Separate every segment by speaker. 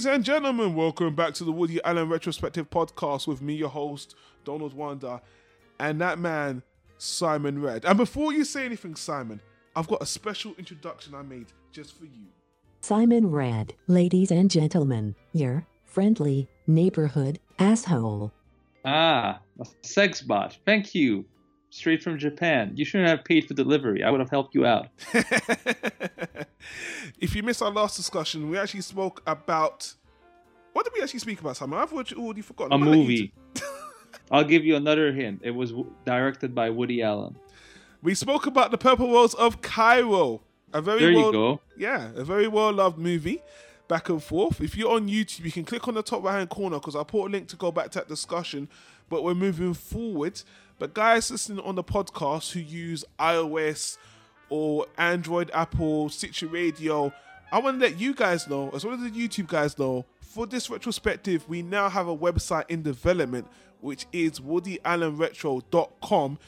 Speaker 1: Ladies and gentlemen, welcome back to the Woody Allen Retrospective Podcast with me, your host, Donald Wanda, and that man, Simon Red. And before you say anything, Simon, I've got a special introduction I made just for you.
Speaker 2: Simon Red, ladies and gentlemen, your friendly neighborhood asshole.
Speaker 3: Ah, a sex bot. Thank you. Straight from Japan. You shouldn't have paid for delivery. I would have helped you out.
Speaker 1: if you missed our last discussion, we actually spoke about. What did we actually speak about, Simon? I've already forgotten.
Speaker 3: A movie. I'll give you another hint. It was w- directed by Woody Allen.
Speaker 1: We spoke about the Purple Rose of Cairo. A very
Speaker 3: there
Speaker 1: well,
Speaker 3: you go.
Speaker 1: Yeah, a very well loved movie. Back and forth. If you're on YouTube, you can click on the top right hand corner because I'll put a link to go back to that discussion. But we're moving forward. But guys listening on the podcast who use iOS or Android, Apple, Stitcher Radio, I want to let you guys know, as well as the YouTube guys know, for this retrospective, we now have a website in development, which is woodyallenretro.com.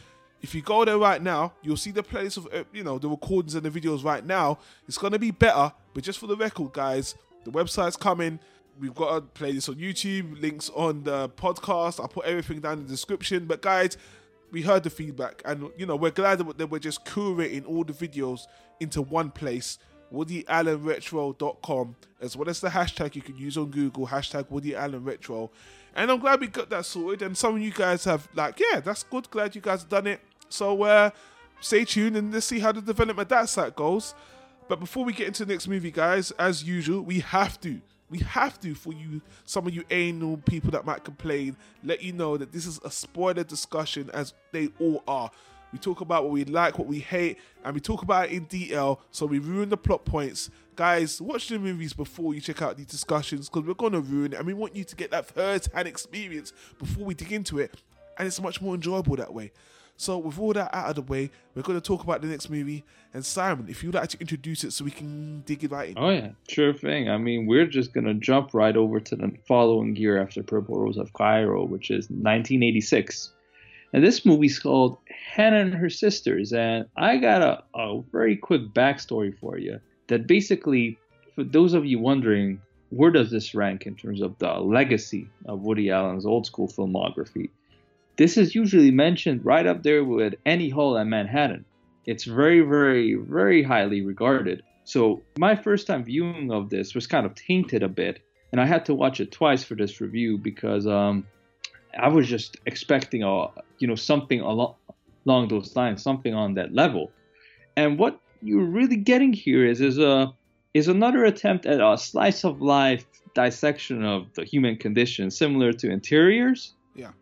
Speaker 1: If you go there right now, you'll see the playlist of uh, you know the recordings and the videos right now. It's gonna be better, but just for the record, guys, the website's coming. We've got a playlist on YouTube, links on the podcast. I'll put everything down in the description. But guys, we heard the feedback, and you know we're glad that we're just curating all the videos into one place. WoodyAllenRetro.com, as well as the hashtag you can use on Google, hashtag Woody Allen Retro. And I'm glad we got that sorted. And some of you guys have like, yeah, that's good. Glad you guys have done it. So uh, stay tuned and let's see how the development of that site goes. But before we get into the next movie, guys, as usual, we have to, we have to, for you, some of you anal people that might complain, let you know that this is a spoiler discussion, as they all are. We talk about what we like, what we hate, and we talk about it in detail. So we ruin the plot points. Guys, watch the movies before you check out these discussions because we're going to ruin it. And we want you to get that first hand experience before we dig into it. And it's much more enjoyable that way. So, with all that out of the way, we're going to talk about the next movie. And Simon, if you'd like to introduce it so we can dig it right in.
Speaker 3: Oh, yeah, sure thing. I mean, we're just going to jump right over to the following year after Purple Rose of Cairo, which is 1986. And this movie's called Hannah and Her Sisters. And I got a, a very quick backstory for you that basically, for those of you wondering, where does this rank in terms of the legacy of Woody Allen's old school filmography? This is usually mentioned right up there with Annie Hall and Manhattan. It's very, very, very highly regarded. So my first time viewing of this was kind of tainted a bit, and I had to watch it twice for this review because um, I was just expecting a you know something along along those lines, something on that level. And what you're really getting here is is a is another attempt at a slice of life dissection of the human condition, similar to Interiors.
Speaker 1: Yeah.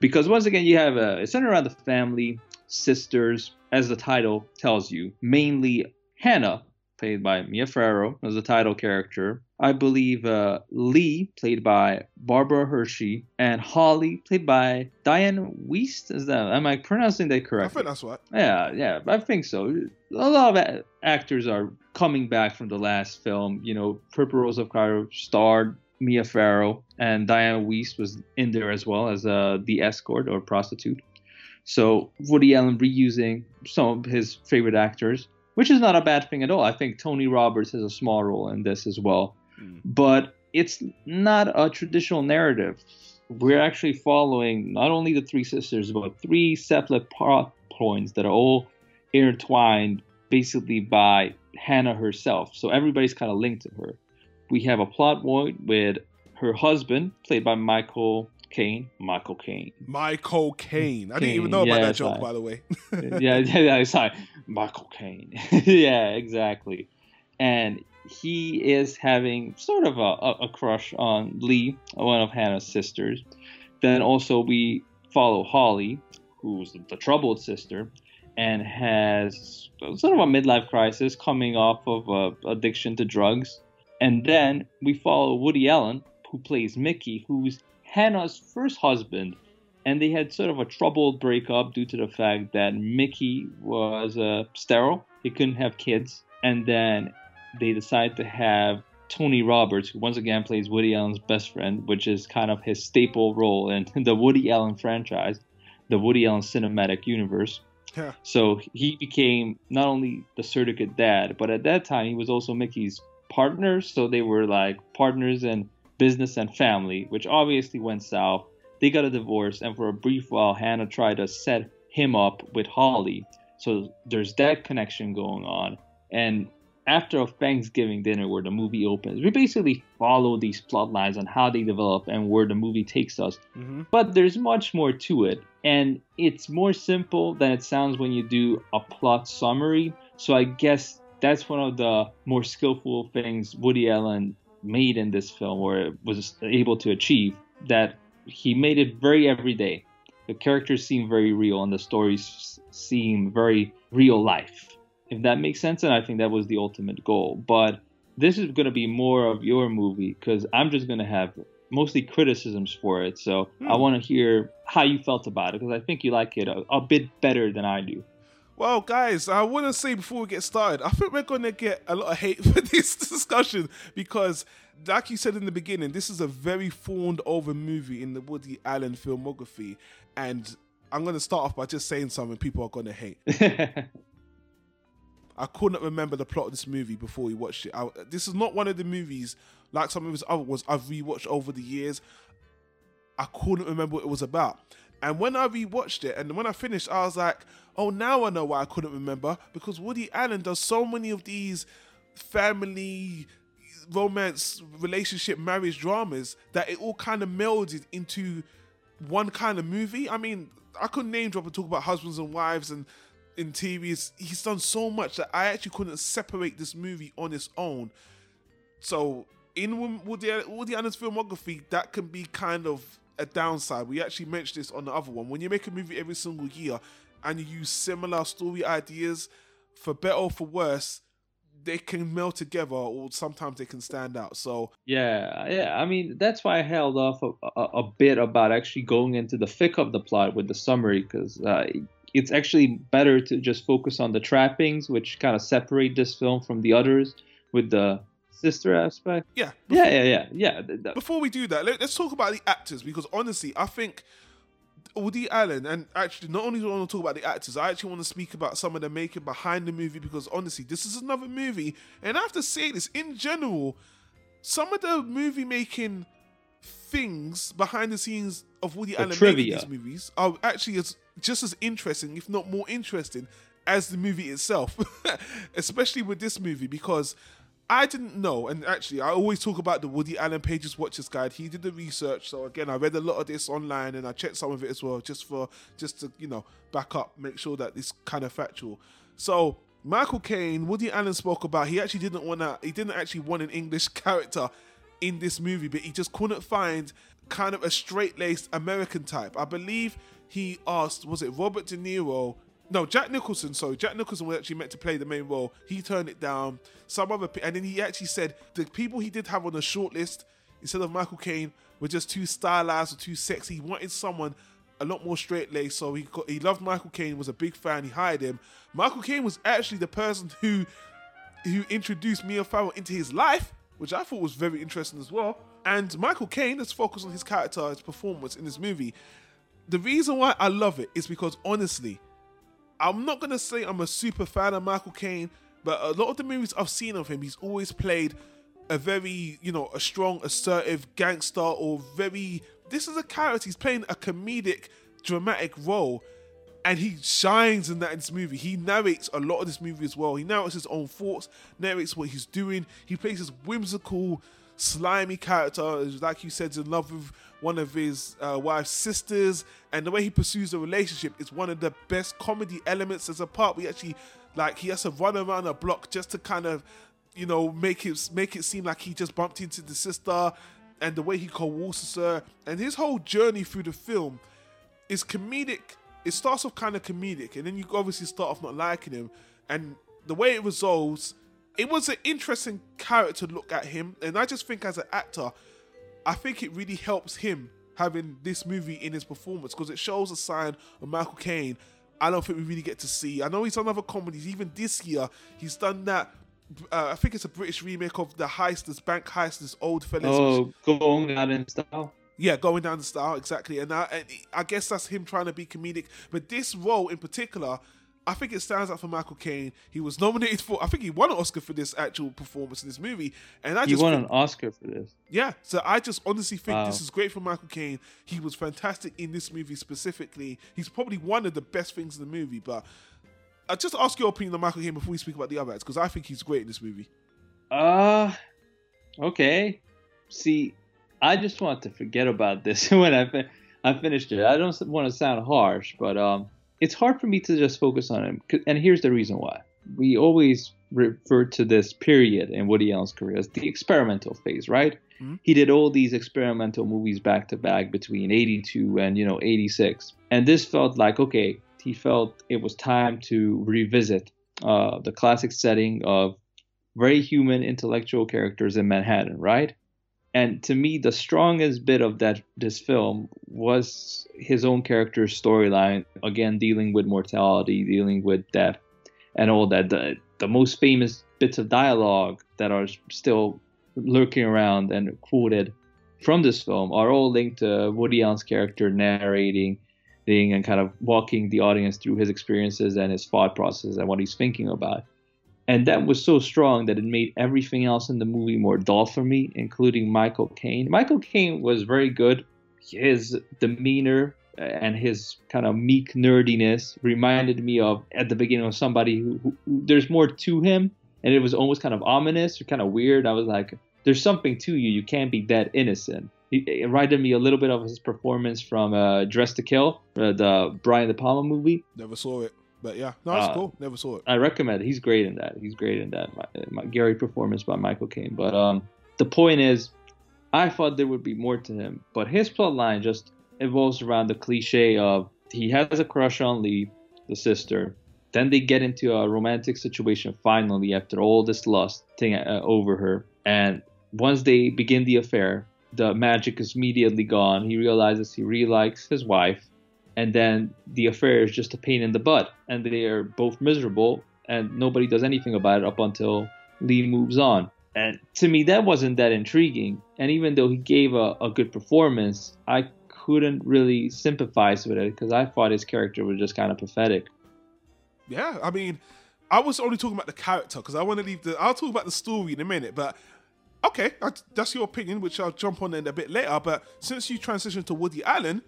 Speaker 3: Because once again, you have a it's centered around the family, sisters, as the title tells you, mainly Hannah, played by Mia Farrow as the title character. I believe uh, Lee, played by Barbara Hershey, and Holly, played by Dianne Wiest. Is that am I pronouncing that
Speaker 1: correct?
Speaker 3: I
Speaker 1: think that's right.
Speaker 3: Yeah, yeah, I think so. A lot of a- actors are coming back from the last film. You know, Purple Rose of Cairo starred Mia Farrow, and Diana Wiest was in there as well as uh, the escort or prostitute. So Woody Allen reusing some of his favorite actors, which is not a bad thing at all. I think Tony Roberts has a small role in this as well,
Speaker 1: Mm.
Speaker 3: but it's not a traditional narrative. We're actually following not only the three sisters, but three separate plot points that are all intertwined basically by Hannah herself. So everybody's kind of linked to her. We have a plot point with her husband, played by Michael Caine. Michael Caine.
Speaker 1: Michael Caine. I didn't even know about that joke, by the way.
Speaker 3: yeah, yeah, yeah, sorry. Michael Caine. yeah, exactly. And he is having sort of a, a, a crush on Lee, one of Hannah's sisters. Then also we follow Holly, who's the troubled sister, and has sort of a midlife crisis coming off of uh, addiction to drugs. And then we follow Woody Allen, who plays Mickey, who's Hannah's first husband and they had sort of a troubled breakup due to the fact that Mickey was uh, sterile. He couldn't have kids. And then they decide to have Tony Roberts, who once again plays Woody Allen's best friend, which is kind of his staple role in the Woody Allen franchise, the Woody Allen cinematic universe.
Speaker 1: Yeah.
Speaker 3: So he became not only the surrogate dad, but at that time he was also Mickey's partners, so they were like partners in business and family, which obviously went south. They got a divorce, and for a brief while, Hannah tried to set him up with Holly. So there's that connection going on. And after a Thanksgiving dinner where the movie opens, we basically follow these plot lines on how they develop and where the movie takes us.
Speaker 1: Mm-hmm.
Speaker 3: But there's much more to it, and it's more simple than it sounds when you do a plot summary. So I guess that's one of the more skillful things Woody Allen made in this film, or was able to achieve. That he made it very everyday. The characters seem very real, and the stories seem very real life if that makes sense. And I think that was the ultimate goal. But this is going to be more of your movie because I'm just going to have mostly criticisms for it. So
Speaker 1: Hmm.
Speaker 3: I want to hear how you felt about it because I think you like it a, a bit better than I do.
Speaker 1: Well, guys, I want to say before we get started, I think we're going to get a lot of hate for this discussion because, like you said in the beginning, this is a very fawned over movie in the Woody Allen filmography. And I'm going to start off by just saying something people are going to hate. I couldn't remember the plot of this movie before we watched it. I, this is not one of the movies like some of his other ones I've rewatched over the years. I couldn't remember what it was about. And when I rewatched it and when I finished, I was like, oh, now I know why I couldn't remember because Woody Allen does so many of these family romance relationship marriage dramas that it all kind of melded into one kind of movie. I mean, I could name drop and talk about husbands and wives and in TVs. He's done so much that I actually couldn't separate this movie on its own. So in Woody, Woody Allen's filmography, that can be kind of a downside. We actually mentioned this on the other one. When you make a movie every single year and you use similar story ideas, for better or for worse, they can meld together or sometimes they can stand out. So
Speaker 3: Yeah, yeah. I mean, that's why I held off a, a, a bit about actually going into the thick of the plot with the summary because uh, it's actually better to just focus on the trappings, which kind of separate this film from the others with the sister aspect.
Speaker 1: yeah,
Speaker 3: Yeah, yeah, yeah, yeah. th-
Speaker 1: before we do that, let, us talk about the actors because honestly, I think Woody Allen, and actually, not only do I want to talk about the actors, I actually want to speak about some of the making behind the movie because honestly, this is another movie, and I have to say this in general, some of the movie making things behind the scenes of Woody
Speaker 3: The
Speaker 1: Allen
Speaker 3: trivia.
Speaker 1: making these movies are actually as just as interesting, if not more interesting, as the movie itself. Especially with this movie because I didn't know, and actually, I always talk about the Woody Allen Pages Watchers Guide. He did the research, so again, I read a lot of this online, and I checked some of it as well, just for just to you know back up, make sure that it's kind of factual. So Michael Caine, Woody Allen spoke about he actually didn't want to, he didn't actually want an English character in this movie, but he just couldn't find kind of a straight-laced American type. I believe he asked, was it Robert De Niro? No, Jack Nicholson. So Jack Nicholson was actually meant to play the main role. He turned it down. Some other, and then he actually said the people he did have on the short list instead of Michael Caine were just too stylized or too sexy. He wanted someone a lot more straight laced. So he got, he loved Michael Caine. Was a big fan. He hired him. Michael Caine was actually the person who who introduced Mia Farrow into his life, which I thought was very interesting as well. And Michael Caine, let's focus on his character, his performance in this movie. The reason why I love it is because honestly, I'm not gonna say I'm a super fan of Michael Caine, but a lot of the movies I've seen of him, he's always played a very, you know, a strong, assertive gangster or very. This is a character. He's playing a comedic, dramatic role, and he shines in that in this movie. He narrates a lot of this movie as well. He narrates his own thoughts, narrates what he's doing. He plays this whimsical, slimy character, like you said, is in love with one of his uh, wife's sisters, and the way he pursues the relationship is one of the best comedy elements. As a part we actually, like, he has to run around a block just to kind of, you know, make it make it seem like he just bumped into the sister, and the way he coerces her, and his whole journey through the film is comedic. It starts off kind of comedic, and then you obviously start off not liking him. And the way it resolves, it was an interesting character to look at him. And I just think as an actor, I think it really helps him having this movie in his performance because it shows a sign of Michael Caine. I don't think we really get to see. I know he's done other comedies. Even this year, he's done that. Uh, I think it's a British remake of the heist, this bank heist, this old fellas.
Speaker 3: Oh, going out in style.
Speaker 1: Yeah, going down the style exactly, and I, and I guess that's him trying to be comedic. But this role in particular, I think it stands out for Michael Caine. He was nominated for, I think he won an Oscar for this actual performance in this movie, and I
Speaker 3: He
Speaker 1: just
Speaker 3: won
Speaker 1: think-
Speaker 3: an Oscar for this.
Speaker 1: yeah, so I just honestly think
Speaker 3: Wow.
Speaker 1: this is great for Michael Caine. He was fantastic in this movie specifically. He's probably one of the best things in the movie. But I just ask your opinion on Michael Caine before we speak about the other acts because I think he's great in this movie.
Speaker 3: Uh, okay. See, I just want to forget about this when I fin- I finished it. I don't want to sound harsh, but um, it's hard for me to just focus on him. And here's the reason why. We always refer to this period in Woody Allen's career as the experimental phase, right?
Speaker 1: Mhm.
Speaker 3: He did all these experimental movies back to back between 82 and, you know, 86. And this felt like, okay, he felt it was time to revisit uh, the classic setting of very human intellectual characters in Manhattan, right? And to me, the strongest bit of that this film was his own character's storyline. Again, dealing with mortality, dealing with death, and all that. The the most famous bits of dialogue that are still lurking around and quoted from this film are all linked to Woody Allen's character narrating and kind of walking the audience through his experiences and his thought process and what he's thinking about. And that was so strong that it made everything else in the movie more dull for me, including Michael Caine. Michael Caine was very good. His demeanor and his kind of meek nerdiness reminded me of at the beginning of somebody who, who, there's more to him, and it was almost kind of ominous or kind of weird. I was like, there's something to you. You can't be that innocent. It reminded me a little bit of his performance from uh, Dressed to Kill, uh, the Brian De Palma movie.
Speaker 1: Never saw it, but yeah, no, it's
Speaker 3: Uh,
Speaker 1: cool. Never saw it.
Speaker 3: I recommend it. He's great in that. He's great in that. My, my Gary performance by Michael Caine. But um, the point is, I thought there would be more to him, but his plot line just evolves around the cliche of he has a crush on Lee, the sister. Then they get into a romantic situation finally after all this lust thing uh, over her. And once they begin the affair, the magic is immediately gone. He realizes he really likes his wife and then the affair is just a pain in the butt and they are both miserable and nobody does anything about it up until lee moves on and to me that wasn't that intriguing and even though he gave a, a good performance i couldn't really sympathize with it because i thought his character was just kind of pathetic
Speaker 1: Yeah, I mean, I was only talking about the character because I want to leave the. I'll talk about the story in a minute, but okay, that's- that's your opinion, which I'll jump on in a bit later. But since you transitioned to Woody Allen,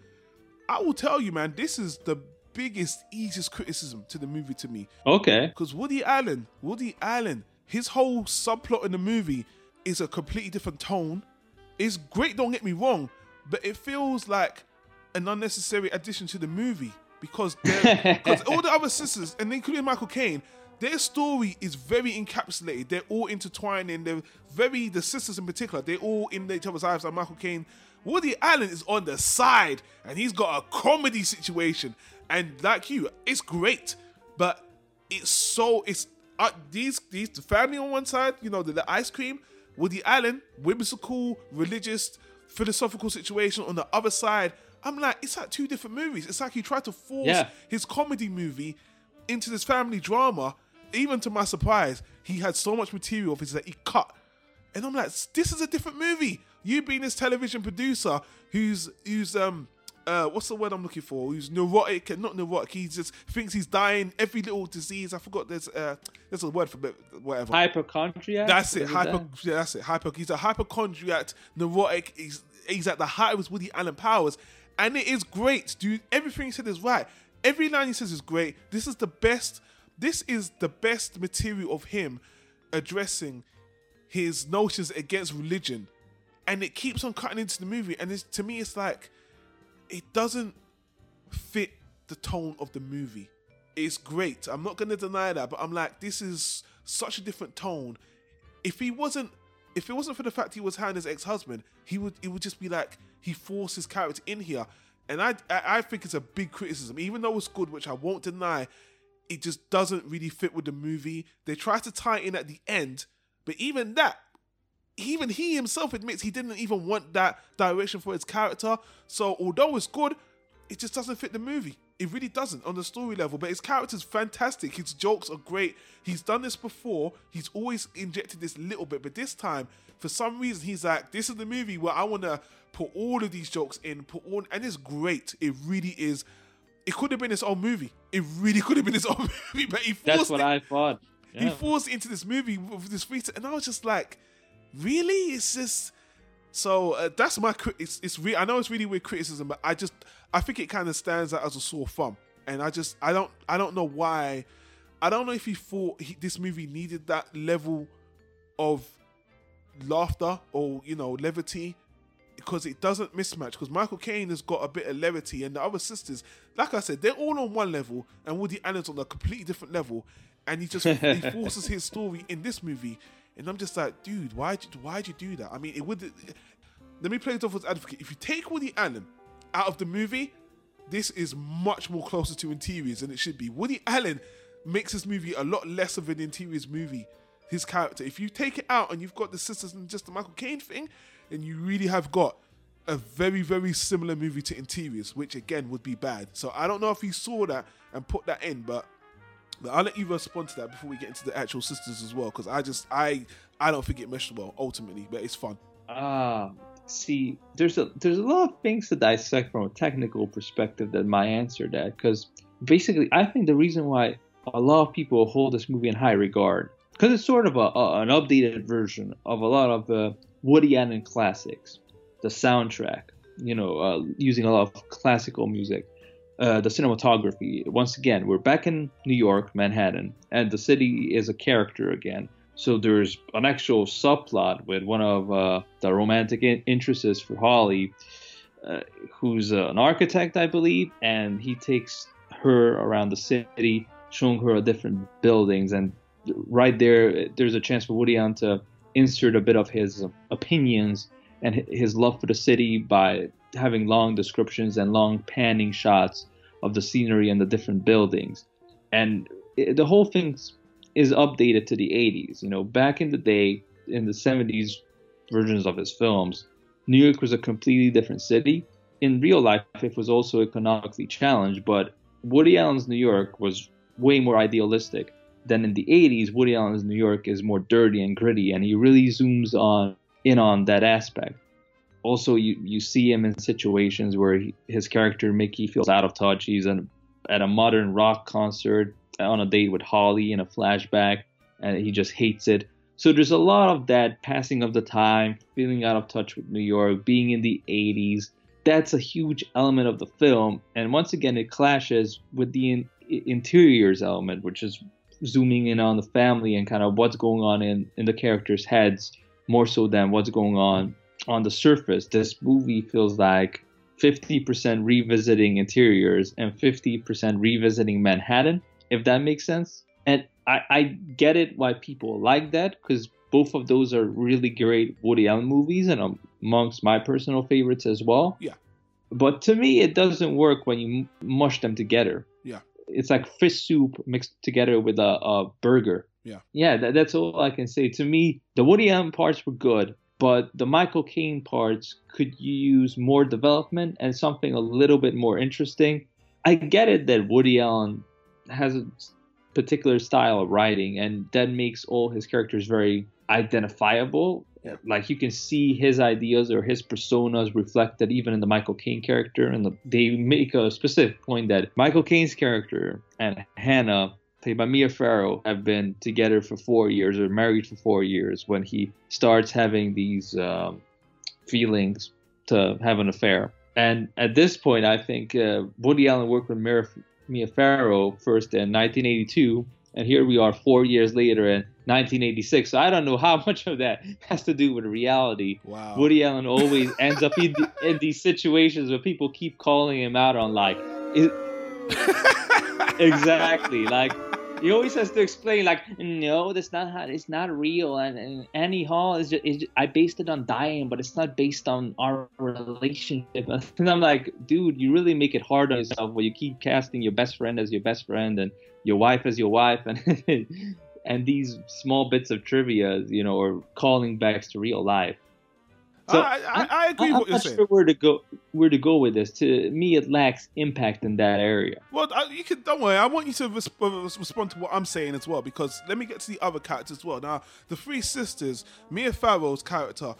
Speaker 1: I will tell you, man, this is the biggest, easiest criticism to the movie to me.
Speaker 3: okay
Speaker 1: Because Woody Allen, Woody Allen, his whole subplot in the movie is a completely different tone. It's great, don't get me wrong, but it feels like an unnecessary addition to the movie because because all the other sisters, and including Michael Caine, their story is very encapsulated. They're all intertwining. they're very the sisters in particular. They're all in each other's lives. Like Michael Caine, Woody Allen is on the side and he's got a comedy situation. And like you, it's great, but it's so it's uh, these these the family on one side, you know, the, the ice cream. Woody Allen, whimsical, religious, philosophical situation on the other side. I'm like, it's like two different movies. It's like he tried to force
Speaker 3: Yeah.
Speaker 1: his comedy movie into this family drama. Even to my surprise, he had so much material of his that he cut. And I'm like, this is a different movie. You being this television producer who's who's um uh what's the word I'm looking for? Who's neurotic and not neurotic. He just thinks he's dying every little disease. I forgot there's uh there's a word for it, whatever.
Speaker 3: hypochondriac
Speaker 1: That's it. Hyper.
Speaker 3: that?
Speaker 1: Yeah, that's it. Hyper. He's a hypochondriac, neurotic. He's he's at the height of his Woody Allen powers, and it is great, dude. Everything he said is right. Every line he says is great. This is the best. This is the best material of him addressing his notions against religion, and it keeps on cutting into the movie. And to me, it's like it doesn't fit the tone of the movie. It's great. I'm not gonna deny that, but I'm like, this is such a different tone. If he wasn't, if it wasn't for the fact he was Hannah's ex-husband, he would it would just be like he forced his character in here, and I, I think it's a big criticism. Even though it's good, which I won't deny, it just doesn't really fit with the movie. They try to tie it in at the end, but even that, even he himself admits he didn't even want that direction for his character. So although it's good, it just doesn't fit the movie. It really doesn't on the story level. But his character's fantastic. His jokes are great. He's done this before. He's always injected this little bit, but this time, for some reason, he's like, "This is the movie where I want to put all of these jokes in, put all," and it's great. It really is it could have been his own movie. It really could have been his own movie, but he forced That's
Speaker 3: what
Speaker 1: it,
Speaker 3: I thought.
Speaker 1: he forced into this movie with this free, and I was just like, really? It's just so uh, that's my crit. It's it's re- I know it's really weird criticism, but I just I think it kind of stands out as a sore thumb, and I just I don't I don't know why. I don't know if he thought he, this movie needed that level of laughter or you know levity because it doesn't mismatch because Michael Caine has got a bit of levity and the other sisters like I said they're all on one level and Woody Allen's on a completely different level and he just he forces his story in this movie. And I'm just like dude why'd you, why'd you do that? I mean it would let me play devil's advocate. If you take Woody Allen out of the movie this is much more closer to interiors than it should be. Woody Allen makes this movie a lot less of an interiors movie his character. If you take it out and you've got the sisters and just the Michael Caine thing, then you really have got a very, very similar movie to Interiors, which again would be bad. So I don't know if he saw that and put that in, but, but I'll let you respond to that before we get into the actual sisters as well, because I just I I don't think it meshed well ultimately, but it's fun.
Speaker 3: Ah, see, there's a there's a lot of things to dissect from a technical perspective that might answer that. Because basically, I think the reason why a lot of people hold this movie in high regard, because it's sort of a, a an updated version of a lot of uh, Woody Allen classics, the soundtrack, you know, uh, using a lot of classical music. Uh, the cinematography. Once again, we're back in New York, Manhattan, and the city is a character again. So there's an actual subplot with one of uh, the romantic in- interests for Holly, uh, who's an architect, I believe, and he takes her around the city, showing her different buildings. And right there, there's a chance for Woody Allen to insert a bit of his opinions and his love for the city by having long descriptions and long panning shots of the scenery and the different buildings. And it, the whole thing is updated to the 80s. You know, back in the day, in the 70s versions of his films, New York was a completely different city. In real life, it was also economically challenged, but Woody Allen's New York was way more idealistic than in the 80s. Woody Allen's New York is more dirty and gritty, and he really zooms on in on that aspect. Also, you, you see him in situations where he, his character Mickey feels out of touch. He's an, at a modern rock concert on a date with Holly in a flashback, and he just hates it. So there's a lot of that passing of the time, feeling out of touch with New York, being in the 80s. That's a huge element of the film, and once again, it clashes with the in, interiors element, which is zooming in on the family and kind of what's going on in, in the characters' heads more so than what's going on on the surface. This movie feels like 50% revisiting interiors and 50% revisiting Manhattan, if that makes sense. And I, I get it why people like that because both of those are really great Woody Allen movies and amongst my personal favorites as well.
Speaker 1: Yeah.
Speaker 3: But to me, it doesn't work when you mush them together. It's like fish soup mixed together with a, a burger.
Speaker 1: Yeah.
Speaker 3: Yeah, that, that's all I can say. To me, the Woody Allen parts were good, but the Michael Caine parts could use more development and something a little bit more interesting. I get it that Woody Allen has a particular style of writing, and that makes all his characters very identifiable. Like you can see his ideas or his personas reflected even in the Michael Caine character, and the, they make a specific point that Michael Caine's character and Hannah, played by Mia Farrow, have been together for four years or married for four years when he starts having these um, feelings to have an affair. And at this point, I think uh, Woody Allen worked with Mia, Mia Farrow first in 1982, and here we are four years later in 1986. So I don't know how much of that has to do with reality.
Speaker 1: Wow.
Speaker 3: Woody Allen always ends up in, in these situations where people keep calling him out on like, is, exactly, like he always has to explain like, no, that's not how, it's not real, and, and Annie Hall is just, is just, I based it on dying, but it's not based on our relationship. And I'm like, dude, you really make it hard on yourself when you keep casting your best friend as your best friend and your wife as your wife, and and these small bits of trivia, you know, or calling backs to real life. So
Speaker 1: I, I, I agree what you're
Speaker 3: not
Speaker 1: saying.
Speaker 3: sure where to go where to go with this. To me, it lacks impact in that area.
Speaker 1: Well, you can don't worry. I want you to resp- respond to what I'm saying as well because let me get to the other characters as well. Now, the three sisters, Mia Farrow's character,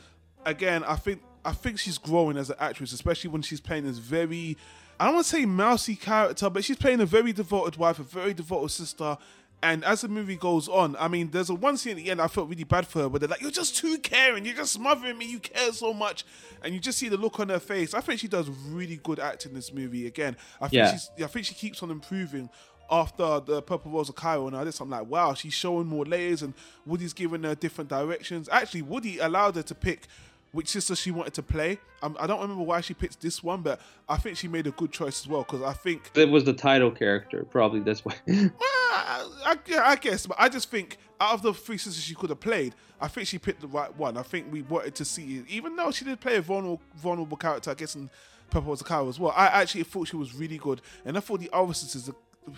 Speaker 1: again, I think I think she's growing as an actress, especially when she's playing this very I don't want to say mousy character, but she's playing a very devoted wife, a very devoted sister. And as the movie goes on, I mean, there's a one scene at the end I felt really bad for her, where they're like, "You're just too caring. You're just smothering me. You care so much," and you just see the look on her face. I think she does really good acting in this movie. Again, I think
Speaker 3: Yeah.
Speaker 1: she's, I think she keeps on improving after the Purple Rose of Cairo. Now this, I'm like, wow, she's showing more layers, and Woody's giving her different directions. Actually, Woody allowed her to pick which sister she wanted to play. Um, I don't remember why she picked this one, but I think she made a good choice as well because I think
Speaker 3: it was the title character. Probably that's why.
Speaker 1: well, I, yeah, I guess, but I just think out of the three sisters she could have played, I think she picked the right one. I think we wanted to see, even though she did play a vulnerable, vulnerable character, I guess in Purple Rose of Cairo as well. I actually thought she was really good, and I thought the other sisters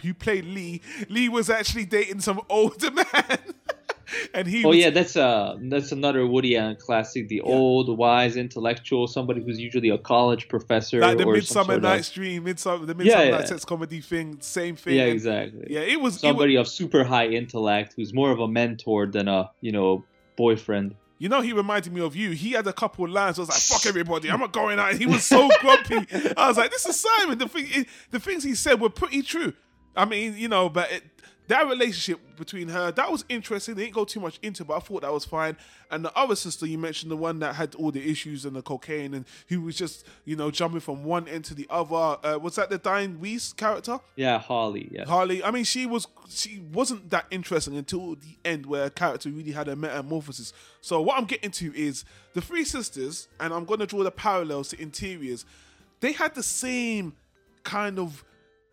Speaker 1: who played Lee, Lee was actually dating some older man, and he.
Speaker 3: Oh
Speaker 1: was,
Speaker 3: yeah, that's uh that's another Woody Allen classic. The old, wise, intellectual, somebody who's usually a college professor
Speaker 1: Like the Midsummer
Speaker 3: sort of-
Speaker 1: Night's Dream, Midsummer, the Midsummer
Speaker 3: yeah.
Speaker 1: Night's Sex comedy thing, same thing.
Speaker 3: Yeah,
Speaker 1: and-
Speaker 3: exactly.
Speaker 1: Yeah, it was it was-
Speaker 3: Somebody of super high intellect who's more of a mentor than a you know boyfriend.
Speaker 1: You know, he reminded me of you. He had a couple of lines. I was like, "Fuck everybody, I'm not going out." He was so grumpy. I was like, "This is Simon." The thing, the things he said were pretty true. I mean, you know, but it, that relationship between her that was interesting. They didn't go too much into, it, but I thought that was fine. And the other sister you mentioned, the one that had all the issues and the cocaine, and who was just you know jumping from one end to the other. Uh, was that the Diane Weiss character?
Speaker 3: Yeah, harley Yeah.
Speaker 1: Harley. I mean, she was she wasn't that interesting until the end, where character really had a metamorphosis. So what I'm getting to is the three sisters, and I'm going to draw the parallels to interiors. They had the same kind of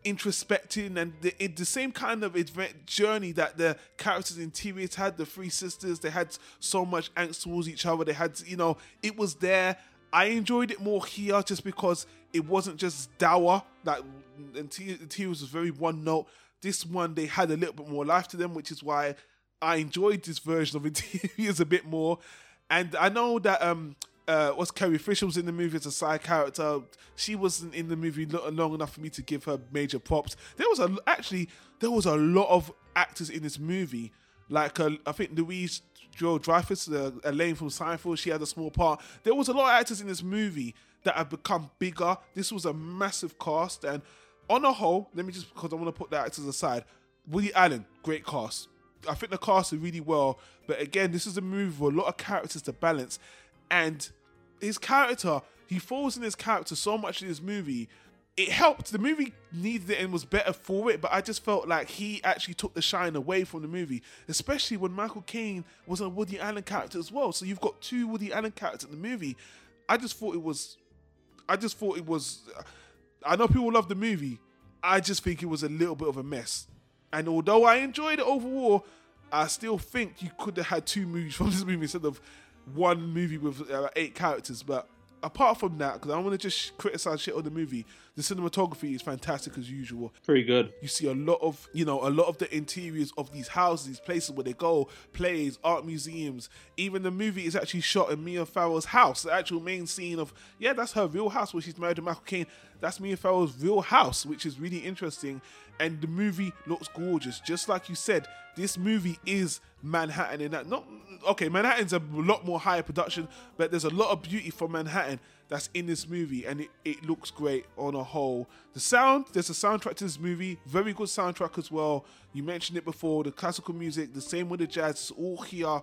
Speaker 1: introspecting and the, it- the same kind of advent journey that the characters in interiors had. The three sisters, they had so much angst towards each other. They had, you know, it was there. I enjoyed it more here just because it wasn't just dour. That interiors was very one note. This one they had a little bit more life to them, which is why I enjoyed this version of interiors a bit more. And I know that um uh what's Fisher was in the movie as a side character. She wasn't in the movie lo- long enough for me to give her major props. There was a actually there was a lot of actors in this movie. Like uh, I think Louise Joe Dreyfus, uh, Elaine from Seinfeld, she had a small part. There was a lot of actors in this movie that have become bigger. This was a massive cast, and on a whole, let me just because I want to put the actors aside. Woody Allen, great cast. I think the cast are really well, but again, this is a movie with a lot of characters to balance, and his character, he falls in his character so much in this movie. It helped. The movie needed it and was better for it, but I just felt like he actually took the shine away from the movie, especially when Michael Caine was a Woody Allen character as well. So you've got two Woody Allen characters in the movie. I just thought it was I just thought it was. I know people love the movie. I just think it was a little bit of a mess. And although I enjoyed it overall, I still think you could have had two movies from this movie instead of one movie with uh, eight characters. But apart from that, because I want to just criticize shit on the movie, the cinematography is fantastic as usual.
Speaker 3: Pretty good.
Speaker 1: You see a lot of, you know, a lot of the interiors of these houses, these places where they go, plays, art museums. Even the movie is actually shot in Mia Farrow's house. The actual main scene of, yeah, that's her real house where she's married to Michael Caine. That's Mia Farrow's real house, which is really interesting. And the movie looks gorgeous. Just like you said, this movie is Manhattan in that. Not okay, Manhattan's a lot more higher production, but there's a lot of beauty from Manhattan that's in this movie, and it, it looks great on a whole. The sound, there's a soundtrack to this movie, very good soundtrack as well. You mentioned it before, the classical music, the same with the jazz, it's all here.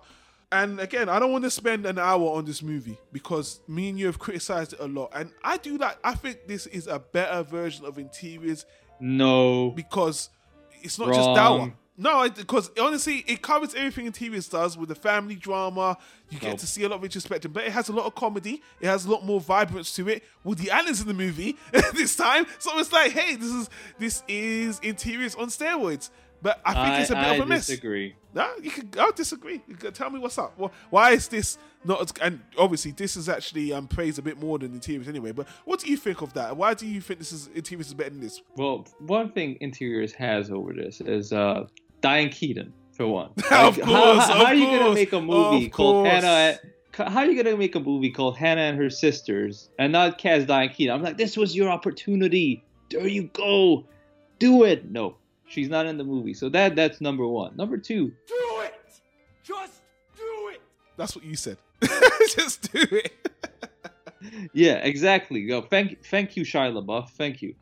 Speaker 1: And again, I don't want to spend an hour on this movie because me and you have criticized it a lot. And I do that. I think this is a better version of Interiors
Speaker 3: No.
Speaker 1: because it's not just dour.
Speaker 3: Wrong.
Speaker 1: No, because honestly, it covers everything Interiors does with the family drama. You get
Speaker 3: Nope.
Speaker 1: to see a lot of introspection, but it has a lot of comedy. It has a lot more vibrance to it. Woody Allen's in the movie this time, so it's like, hey, this is this is Interiors on steroids. But I think
Speaker 3: I,
Speaker 1: it's a bit
Speaker 3: I
Speaker 1: of a mess.
Speaker 3: disagree.
Speaker 1: No, you could. I'll disagree. You can tell me what's up. Wh- Why is this not? As, and obviously, this is actually um praised a bit more than Interiors anyway. But what do you think of that? Why do you think this is Interiors is better than this?
Speaker 3: Well, one thing Interiors has over this is uh, Diane Keaton, for one.
Speaker 1: Of
Speaker 3: how,
Speaker 1: course,
Speaker 3: how, how
Speaker 1: of
Speaker 3: are you gonna make a movie called. Hannah? How are you gonna make a movie called Hannah and her sisters and not cast Diane Keaton? I'm like, this was your opportunity. There you go, do it. No, she's not in the movie, so that that's number one. Number two,
Speaker 4: Do it! Just do it!
Speaker 1: That's what you said. Just do it.
Speaker 3: yeah, exactly. Yo, thank thank you, Shia LaBeouf. Thank you.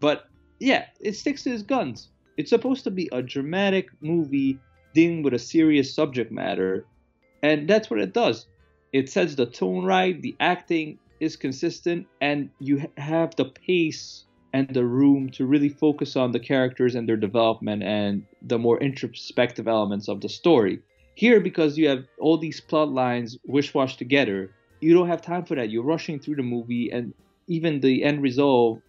Speaker 3: But yeah, it sticks to his guns. It's supposed to be a dramatic movie dealing with a serious subject matter, and that's what it does. It sets the tone right, the acting is consistent, and you have the pace and the room to really focus on the characters and their development and the more introspective elements of the story. Here, because you have all these plot lines wish-wash together, you don't have time for that. You're rushing through the movie, and even the end result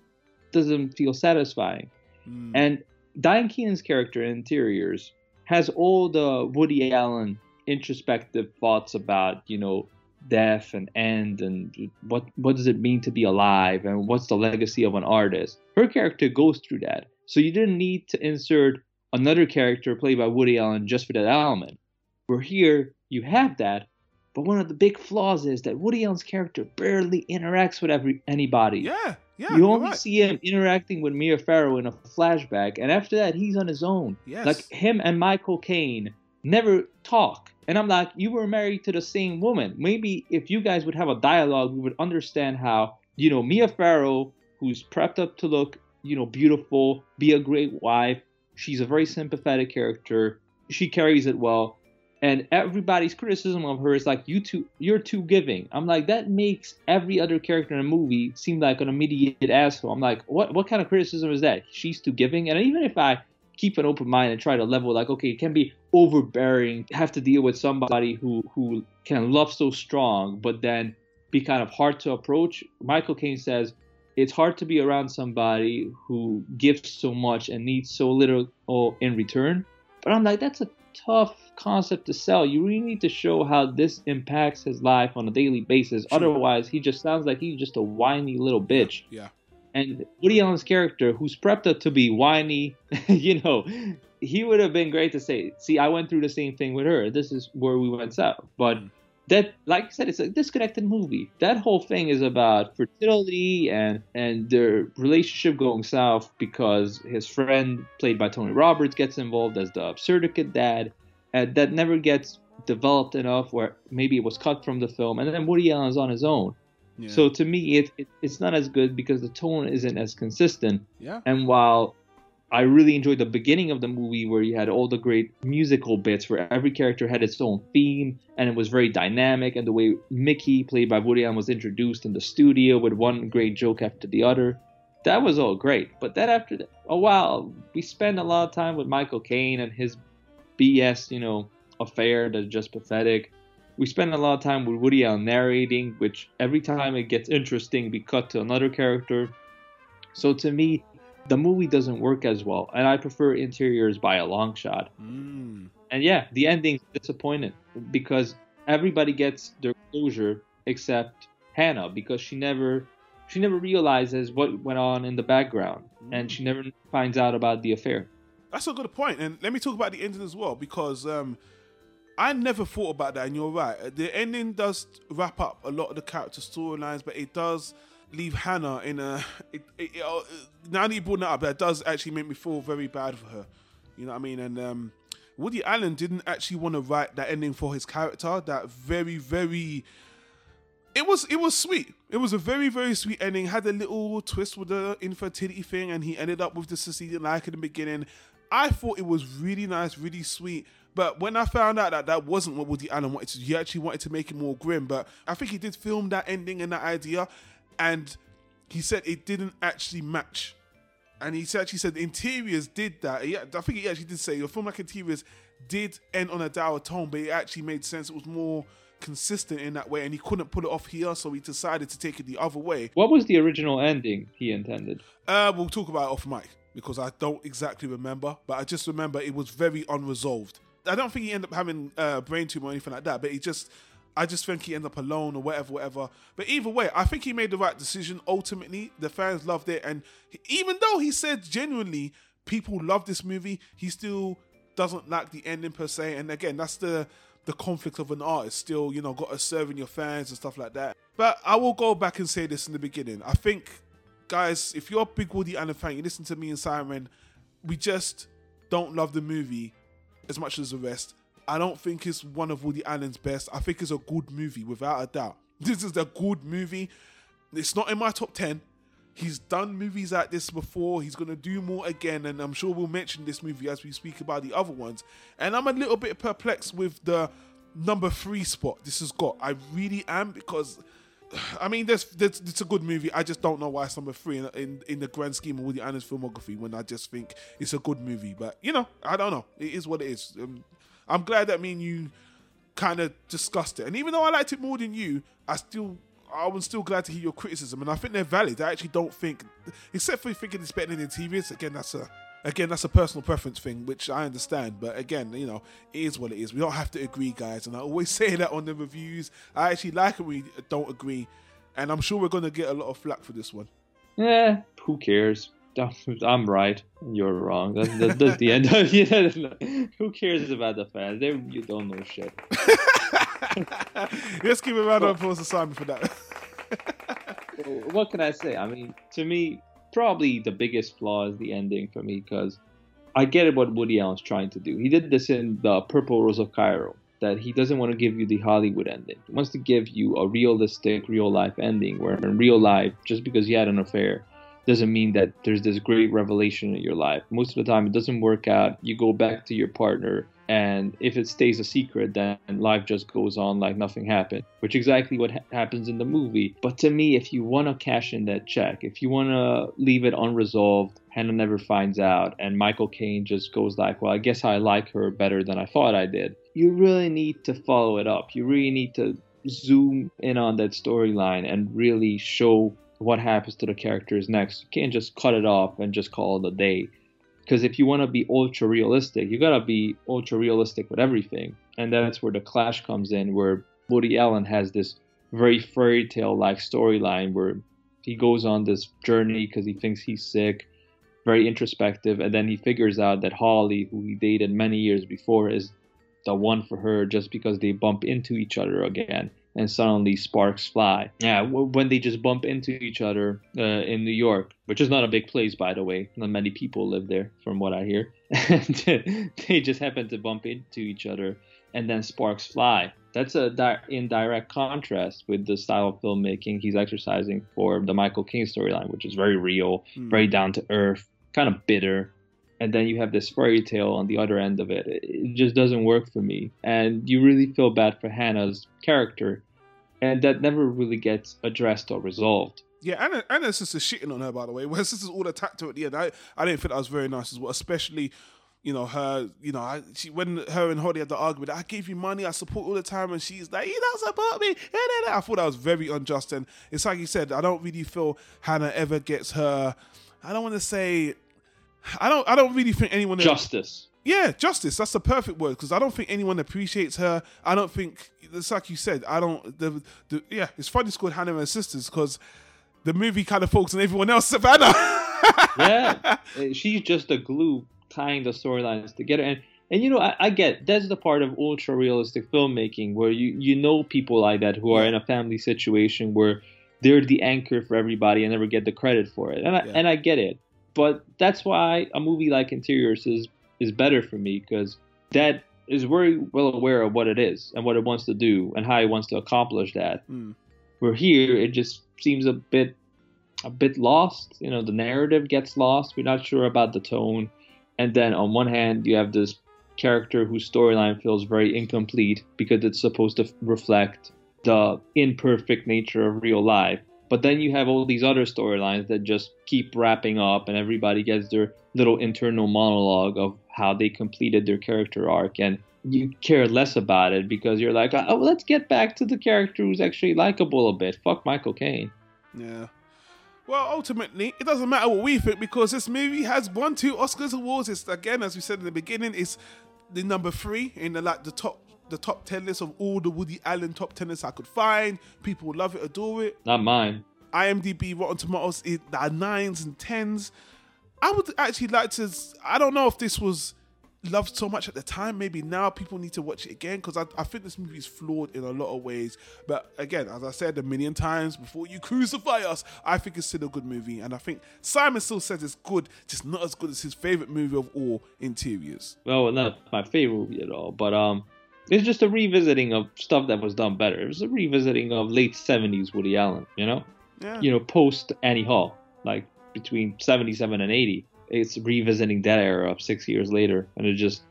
Speaker 3: doesn't feel satisfying.
Speaker 1: Mm.
Speaker 3: And Diane Keaton's character in Interiors has all the Woody Allen introspective thoughts about, you know, death and end and what what does it mean to be alive and what's the legacy of an artist. Her character goes through that. So you didn't need to insert another character played by Woody Allen just for that element. Where here you have that, but one of the big flaws is that Woody Allen's character barely interacts with every anybody.
Speaker 1: yeah, yeah.
Speaker 3: you only
Speaker 1: right.
Speaker 3: see him interacting with Mia Farrow in a flashback, and after that, he's on his own.
Speaker 1: Yes.
Speaker 3: Like him and Michael Caine never talk. And I'm like, you were married to the same woman. Maybe if you guys would have a dialogue, we would understand how, you know, Mia Farrow, who's prepped up to look, you know, beautiful, be a great wife. She's a very sympathetic character. She carries it well. And everybody's criticism of her is like, you too, you're too giving. I'm like, that makes every other character in a movie seem like an immediate asshole. I'm like, what, what kind of criticism is that? She's too giving. And even if I keep an open mind and try to level, like, okay, it can be overbearing, have to deal with somebody who who can love so strong, but then be kind of hard to approach. Michael Caine says it's hard to be around somebody who gives so much and needs so little oh, in return. But I'm like, that's a tough concept to sell. You really need to show how this impacts his life on a daily basis.
Speaker 1: Sure.
Speaker 3: Otherwise, he just sounds like he's just a whiny little bitch.
Speaker 1: Yeah.
Speaker 3: And Woody Allen's character, who's prepped up to be whiny, you know, he would have been great to say, see, I went through the same thing with her. This is where we went south. But hmm. that, like I said, it's a disconnected movie. That whole thing is about fertility and and their relationship going south because his friend, played by Tony Roberts, gets involved as the surrogate dad, and that never gets developed enough. Where maybe it was cut from the film, and then Woody Allen's on his own.
Speaker 1: Yeah.
Speaker 3: So to me, it, it it's not as good because the tone isn't as consistent.
Speaker 1: yeah.
Speaker 3: And while I really enjoyed the beginning of the movie where you had all the great musical bits where every character had its own theme and it was very dynamic and the way Mickey, played by Woody Allen, was introduced in the studio with one great joke after the other. That was all great. But then after a while, we spent a lot of time with Michael Caine and his BS, you know, affair that's just pathetic. We spend a lot of time with Woody Allen narrating, which every time it gets interesting, we cut to another character. So to me, the movie doesn't work as well, and I prefer Interiors by a long shot.
Speaker 1: Mm.
Speaker 3: And yeah, the ending's disappointing because everybody gets their closure except Hannah because she never she never realizes what went on in the background and she never finds out about the affair.
Speaker 1: That's a good point. And let me talk about the ending as well because um, I never thought about that. And you're right. The ending does wrap up a lot of the character storylines, but it does leave Hannah in a. It, it, it, uh, now that you brought that up, that does actually make me feel very bad for her. You know what I mean? And um, Woody Allen didn't actually want to write that ending for his character. That very, very. It was it was sweet. It was a very very sweet ending. Had a little twist with the infertility thing, and he ended up with the Cecilia like in the beginning. I thought it was really nice, really sweet. But when I found out that that wasn't what Woody Allen wanted to, he actually wanted to make it more grim. But I think he did film that ending and that idea, and he said it didn't actually match. And he actually said the interiors did that. Yeah, I think he actually did say the film like interiors did end on a dour tone, but it actually made sense. It was more consistent in that way, and he couldn't pull it off here, so he decided to take it the other way.
Speaker 3: What was the original ending he intended?
Speaker 1: Uh, we'll talk about it off mic because I don't exactly remember, but I just remember it was very unresolved. I don't think he ended up having uh, brain tumor or anything like that, but he just, I just think he ended up alone or whatever, whatever. But either way, I think he made the right decision. Ultimately, the fans loved it, and he- even though he said genuinely people love this movie, he still doesn't like the ending per se. And again, that's the the conflict of an artist. Still, you know, got to serving your fans and stuff like that. But I will go back and say this in the beginning. I think guys, if you're a big Woody Allen fan, you listen to me and Simon, we just don't love the movie as much as the rest. I don't think it's one of Woody Allen's best. I think it's a good movie, without a doubt. This is a good movie. It's not in my top 10, He's done movies like this before. He's gonna do more again, and I'm sure we'll mention this movie as we speak about the other ones. And I'm a little bit perplexed with the number three spot this has got. I really am because. I mean, there's, there's, it's a good movie. I just don't know why it's number three in, in, in the grand scheme of Woody Allen's filmography. When I just think it's a good movie, but you know, I don't know. It is what it is. Um, I'm glad that me and you kind of discussed it. And even though I liked it more than you, I still I was still glad to hear your criticism, and I think they're valid. I actually don't think, except for thinking it's better than the TVs. Again, that's a again that's a personal preference thing, which I understand. But again, you know, it is what it is. We don't have to agree, guys. And I always say that on the reviews. I actually like it. We don't agree, and I'm sure we're gonna get a lot of flack for this one.
Speaker 3: Yeah, who cares? I'm right, you're wrong. That's, that's, that's the end of it. Who cares about the fans? They you don't know shit.
Speaker 1: Let's give a round of applause to Simon for that.
Speaker 3: what can I say? I mean, to me, probably the biggest flaw is the ending for me because I get it what Woody Allen's trying to do. He did this in the Purple Rose of Cairo. That he doesn't want to give you the Hollywood ending. He wants to give you a realistic, real life ending where in real life, just because you had an affair, doesn't mean that there's this great revelation in your life. Most of the time, it doesn't work out. You go back to your partner, and if it stays a secret, then life just goes on like nothing happened, which exactly what ha- happens in the movie. But to me, if you want to cash in that check, if you want to leave it unresolved, Hannah never finds out, and Michael Caine just goes like, "Well, I guess I like her better than I thought I did." You really need to follow it up. You really need to zoom in on that storyline and really show what happens to the characters next. You can't just cut it off and just call it a day. Because if you want to be ultra realistic, you gotta be ultra realistic with everything. And that's where the clash comes in, where Woody Allen has this very fairy tale like storyline where he goes on this journey because he thinks he's sick, very introspective, and then he figures out that Holly, who he dated many years before, is the one for her just because they bump into each other again and suddenly sparks fly. Yeah, when they just bump into each other uh, in New York, which is not a big place, by the way. Not many people live there, from what I hear. and they just happen to bump into each other, and then sparks fly. That's a di- in direct contrast with the style of filmmaking he's exercising for the Michael Caine storyline, which is very real, mm. very down to earth, kind of bitter, and then you have this fairy tale on the other end of it. It just doesn't work for me. And you really feel bad for Hannah's character. And that never really gets addressed or resolved.
Speaker 1: Yeah, Anna, Anna's sister shitting on her, by the way. Whereas this is all attacked to at the end. I, I didn't think that was very nice as well, especially you know her you know I, she when her and Holly had the argument I gave you money I support all the time and she's like you don't support me I thought that was very unjust and it's like you said I don't really feel Hannah ever gets her I don't want to say I don't. I don't really think anyone.
Speaker 3: Justice.
Speaker 1: Yeah, justice. That's the perfect word because I don't think anyone appreciates her. I don't think it's like you said. I don't. The, the yeah, it's funny. It's called Hannah and Sisters because the movie kind of focuses on everyone else Savannah.
Speaker 3: yeah, she's just the glue tying the storylines together. And and you know, I, I, get that's the part of ultra realistic filmmaking where you you know people like that who are in a family situation where they're the anchor for everybody and never get the credit for it. And I, yeah. and I get it but that's why a movie like Interiors is is better for me because that is very well aware of what it is and what it wants to do and how it wants to accomplish that. Mm. Where here it just seems a bit a bit lost. You know, the narrative gets lost. We're not sure about the tone. And then on one hand, you have this character whose storyline feels very incomplete because it's supposed to reflect the imperfect nature of real life. But then you have all these other storylines that just keep wrapping up, and everybody gets their little internal monologue of how they completed their character arc, and you care less about it because you're like, oh, let's get back to the character who's actually likable a bit. Fuck Michael Caine.
Speaker 1: Yeah. Well, ultimately, it doesn't matter what we think because this movie has won two Oscars awards. It's again, as we said in the beginning, it's the number three in the like the top the top 10 list of all the Woody Allen top 10 lists I could find. People love it, adore it.
Speaker 3: Not mine.
Speaker 1: IMDb, Rotten Tomatoes, it, are nines and tens. I would actually like to. I don't know if this was loved so much at the time. Maybe now people need to watch it again because I, I think this movie is flawed in a lot of ways. But again, as I said a million times before you crucify us, I think it's still a good movie. And I think Simon still says it's good, just not as good as his favorite movie of all, Interiors.
Speaker 3: Well, not my favorite movie at all, but um, it's just a revisiting of stuff that was done better. It was a revisiting of late 70s Woody Allen, you know?
Speaker 1: Yeah.
Speaker 3: You know, post Annie Hall. like between 77 and 80. It's revisiting that era of six years later, and it's just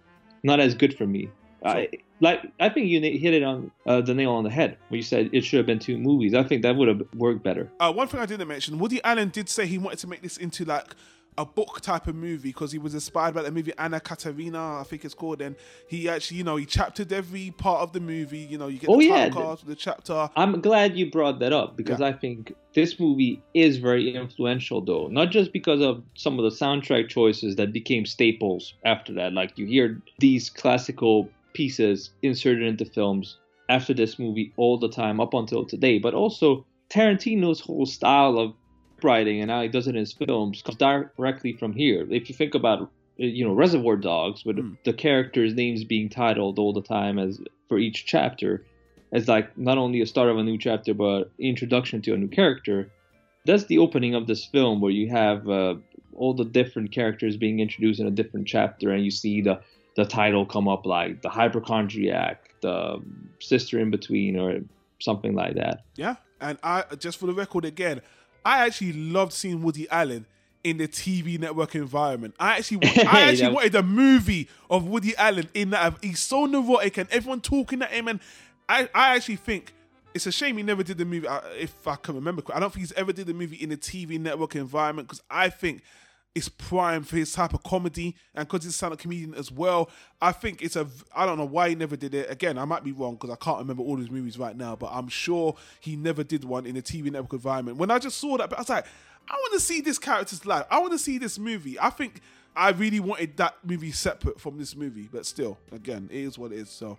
Speaker 3: not as good for me. I, like I think you hit it on uh, the nail on the head when you said it should have been two movies. I think that would have worked better.
Speaker 1: Uh, one thing I didn't mention: Woody Allen did say he wanted to make this into like a book type of movie because he was inspired by the movie Anna Karenina, I think it's called. And he actually, you know, he chaptered every part of the movie. You know, you get
Speaker 3: Oh,
Speaker 1: the
Speaker 3: yeah.
Speaker 1: cards with the chapter.
Speaker 3: I'm glad you brought that up because
Speaker 1: Yeah.
Speaker 3: I think this movie is very influential, though. Not just because of some of the soundtrack choices that became staples after that. Like you hear these classical pieces inserted into films after this movie all the time up until today, but also Tarantino's whole style of writing and how he does it in his films comes directly from here. If you think about you know Reservoir Dogs with
Speaker 1: Hmm.
Speaker 3: the characters' names being titled all the time as for each chapter as like not only a start of a new chapter but introduction to a new character. That's the opening of this film where you have uh, all the different characters being introduced in a different chapter, and you see the the title come up like the hypochondriac, the sister in between, or something like that.
Speaker 1: Yeah, and I just for the record again, I actually loved seeing Woody Allen in the TV network environment. I actually, I actually
Speaker 3: That-
Speaker 1: wanted a movie of Woody Allen in that. He's so neurotic and everyone talking at him, and I, I actually think. It's a shame he never did the movie. If I can remember. I don't think he's ever did the movie in a TV network environment because I think it's prime for his type of comedy and because he's a stand-up comedian as well. I think it's a. I don't know why he never did it. Again, I might be wrong because I can't remember all his movies right now, but I'm sure he never did one in a TV network environment. When I just saw that, I was like, I want to see this character's life. I want to see this movie. I think I really wanted that movie separate from this movie, but still, again, it is what it is. So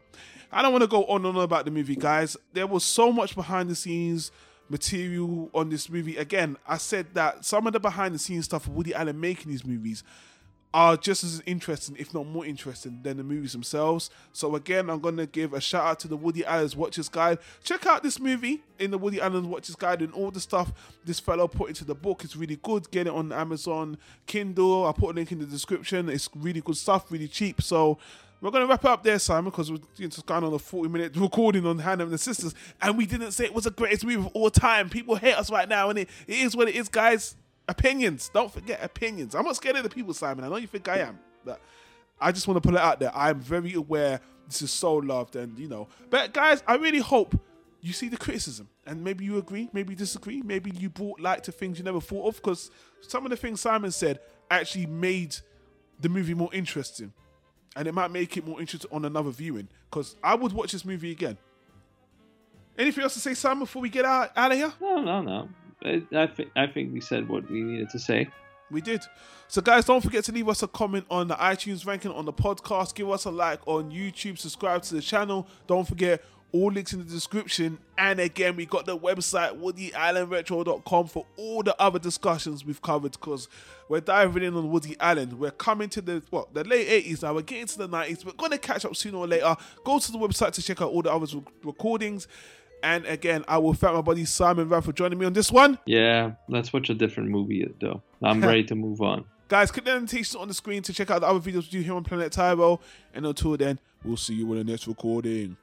Speaker 1: I don't want to go on and on about the movie, guys. There was so much behind the scenes material on this movie. Again, I said that some of the behind the scenes stuff of Woody Allen making these movies are just as interesting, if not more interesting, than the movies themselves. So again, I'm gonna give a shout out to the Woody Allen's Watchers Guide. Check out this movie in the Woody Allen's Watchers Guide and all the stuff this fellow put into the book. It's really good. Get it on Amazon Kindle. I put a link in the description. It's really good stuff, really cheap. So we're gonna wrap it up there, Simon, because we're just going on a 40 minute recording on Hannah and the Sisters, and we didn't say it was the greatest movie of all time. People hate us right now, and it, it is what it is, guys. Opinions. Don't forget opinions. I'm not scared of the people, Simon. I know you think I am, but I just want to put it out there. I'm very aware this is so loved, and you know. But guys, I really hope you see the criticism, and maybe you agree, maybe you disagree, maybe you brought light to things you never thought of, because some of the things Simon said actually made the movie more interesting, and it might make it more interesting on another viewing. Because I would watch this movie again. Anything else to say, Sam, before we get out, out of here?
Speaker 3: No, no, no. I, think I think we said what we needed to say.
Speaker 1: We did. So, guys, don't forget to leave us a comment on the iTunes ranking on the podcast. Give us a like on YouTube. Subscribe to the channel. Don't forget all links in the description. And again, we got the website woodyallenretro.com for all the other discussions we've covered because we're diving in on Woody Allen. We're coming to the what the late 80s now. We're getting to the 90s. We're gonna catch up sooner or later. Go to the website to check out all the other recordings. And again, I will thank my buddy Simon Rad for joining me on this one.
Speaker 3: Yeah, let's watch a different movie though. I'm ready to move on.
Speaker 1: Guys, click the annotations on the screen to check out the other videos we do here on Planet Tyro. And until then, we'll see you in the next recording.